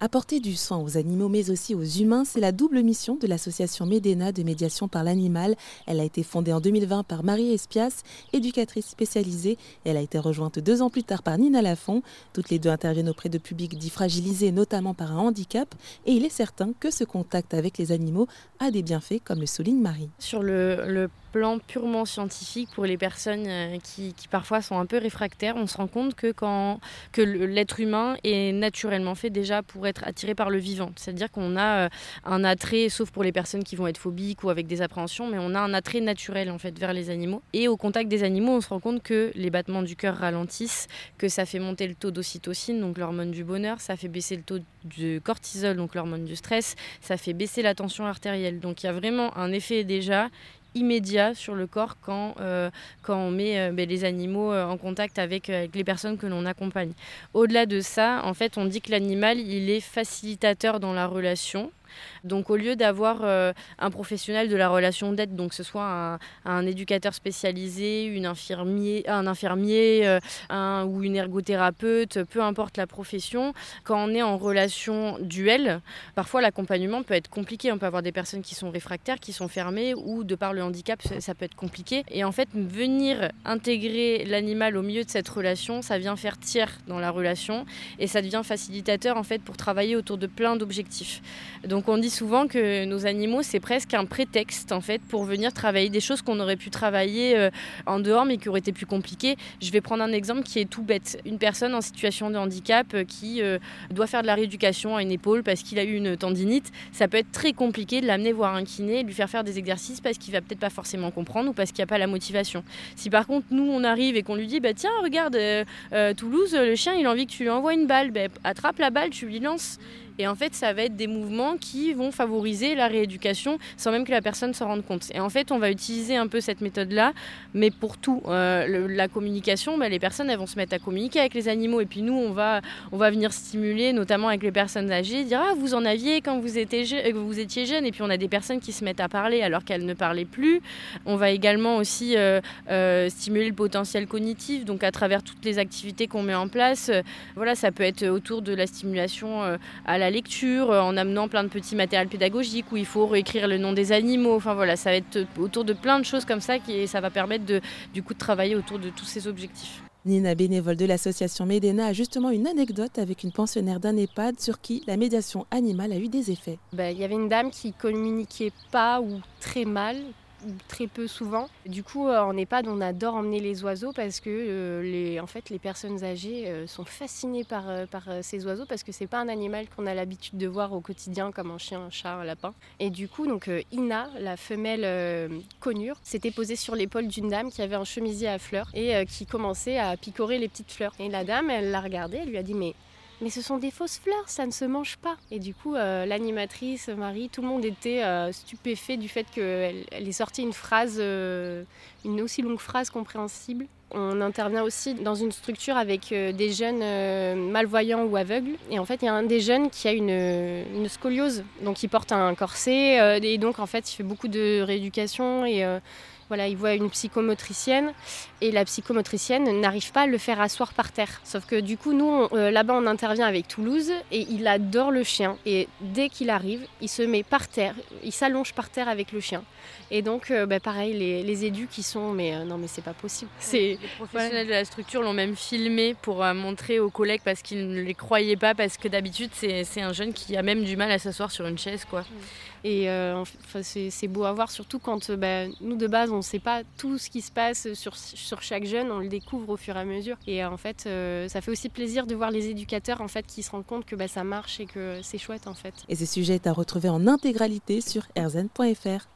Apporter du soin aux animaux mais aussi aux humains, c'est la double mission de l'association Médéna de médiation par l'animal. Elle a été fondée en 2020 par Marie Espias, éducatrice spécialisée, elle a été rejointe deux ans plus tard par Nina Lafont. Toutes les deux interviennent auprès de publics dits fragilisés, notamment par un handicap, et il est certain que ce contact avec les animaux a des bienfaits, comme le souligne Marie. Sur le, purement scientifique, pour les personnes euh, qui, parfois sont un peu réfractaires, on se rend compte que, quand, que l'être humain est naturellement fait déjà pour être attiré par le vivant. C'est-à-dire qu'on a euh, un attrait, sauf pour les personnes qui vont être phobiques ou avec des appréhensions, mais on a un attrait naturel en fait vers les animaux. Et au contact des animaux, on se rend compte que les battements du cœur ralentissent, que ça fait monter le taux d'ocytocine, donc l'hormone du bonheur, ça fait baisser le taux de cortisol, donc l'hormone du stress, ça fait baisser la tension artérielle. Donc il y a vraiment un effet déjà immédiat sur le corps quand, euh, quand on met euh, ben, les animaux euh, en contact avec, avec, les personnes que l'on accompagne. Au-delà de ça, en fait, on dit que l'animal, il est facilitateur dans la relation. Donc au lieu d'avoir euh, un professionnel de la relation d'aide, donc que ce soit un, éducateur spécialisé, infirmier, un infirmier euh, un, ou une ergothérapeute, peu importe la profession, quand on est en relation duel, parfois l'accompagnement peut être compliqué. On peut avoir des personnes qui sont réfractaires, qui sont fermées, ou de par le handicap, ça peut être compliqué. Et en fait, venir intégrer l'animal au milieu de cette relation, ça vient faire tiers dans la relation et ça devient facilitateur en fait pour travailler autour de plein d'objectifs. On dit souvent que nos animaux, c'est presque un prétexte en fait pour venir travailler des choses qu'on aurait pu travailler euh, en dehors mais qui auraient été plus compliquées. Je vais prendre un exemple qui est tout bête. Une personne en situation de handicap euh, qui euh, doit faire de la rééducation à une épaule parce qu'il a eu une tendinite, ça peut être très compliqué de l'amener voir un kiné, de lui faire faire des exercices parce qu'il va peut-être pas forcément comprendre ou parce qu'il n'y a pas la motivation. Si par contre nous on arrive et qu'on lui dit bah tiens regarde Toulouse le chien il a envie que tu lui envoies une balle, bah, attrape la balle, tu lui lances et en fait, ça va être des mouvements qui vont favoriser la rééducation sans même que la personne s'en rende compte. Et en fait, on va utiliser un peu cette méthode-là, mais pour tout. Euh, la communication, bah, les personnes, elles vont se mettre à communiquer avec les animaux. Et puis nous, on va, on va venir stimuler, notamment avec les personnes âgées, dire Ah, vous en aviez quand vous étiez, euh, jeune. Et puis on a des personnes qui se mettent à parler alors qu'elles ne parlaient plus. On va également aussi euh, stimuler le potentiel cognitif, donc à travers toutes les activités qu'on met en place. voilà, ça peut être autour de la stimulation à la lecture, euh, en amenant plein de petits matériels pédagogiques où il faut réécrire le nom des animaux. Enfin voilà, ça va être autour de plein de choses comme ça qui ça va permettre de, du coup de travailler autour de tous ces objectifs. Nina, bénévole de l'association Médéna, a justement une anecdote avec une pensionnaire d'un EHPAD sur qui la médiation animale a eu des effets. Ben, il y avait une dame qui communiquait pas ou très mal, très peu souvent. Du coup, euh, en EHPAD, on adore emmener les oiseaux parce que euh, les, en fait, les personnes âgées euh, sont fascinées par, par ces oiseaux parce que c'est pas un animal qu'on a l'habitude de voir au quotidien comme un chien, un chat, un lapin. Et du coup, donc Ina, la femelle conure, s'était posée sur l'épaule d'une dame qui avait un chemisier à fleurs et qui commençait à picorer les petites fleurs. Et la dame, elle l'a regardée, elle lui a dit mais mais ce sont des fausses fleurs, ça ne se mange pas. Et du coup, euh, l'animatrice, Marie, tout le monde était euh, stupéfait du fait qu'elle elle ait sorti une phrase, euh, une aussi longue phrase compréhensible. On intervient aussi dans une structure avec des jeunes malvoyants ou aveugles. Et en fait, il y a un des jeunes qui a une, scoliose, donc il porte un corset. et donc, en fait, il fait beaucoup de rééducation et voilà, il voit une psychomotricienne et la psychomotricienne n'arrive pas à le faire asseoir par terre. Sauf que du coup, nous, euh, là-bas, on intervient avec Toulouse et il adore le chien. Et dès qu'il arrive, il se met par terre, il s'allonge par terre avec le chien. Et donc, euh, bah, pareil, les, les édus qui sont, mais euh, non, mais c'est pas possible. C'est les professionnels de la structure l'ont même filmé pour montrer aux collègues parce qu'ils ne les croyaient pas parce que d'habitude, c'est un jeune qui a même du mal à s'asseoir sur une chaise, quoi. Et c'est beau à voir, surtout quand bah, nous de base, on ne sait pas tout ce qui se passe sur, sur chaque jeune, on le découvre au fur et à mesure. Et en fait, euh, ça fait aussi plaisir de voir les éducateurs en fait qui se rendent compte que bah, ça marche et que c'est chouette en fait. Et ce sujet est à retrouver en intégralité sur rzn.fr.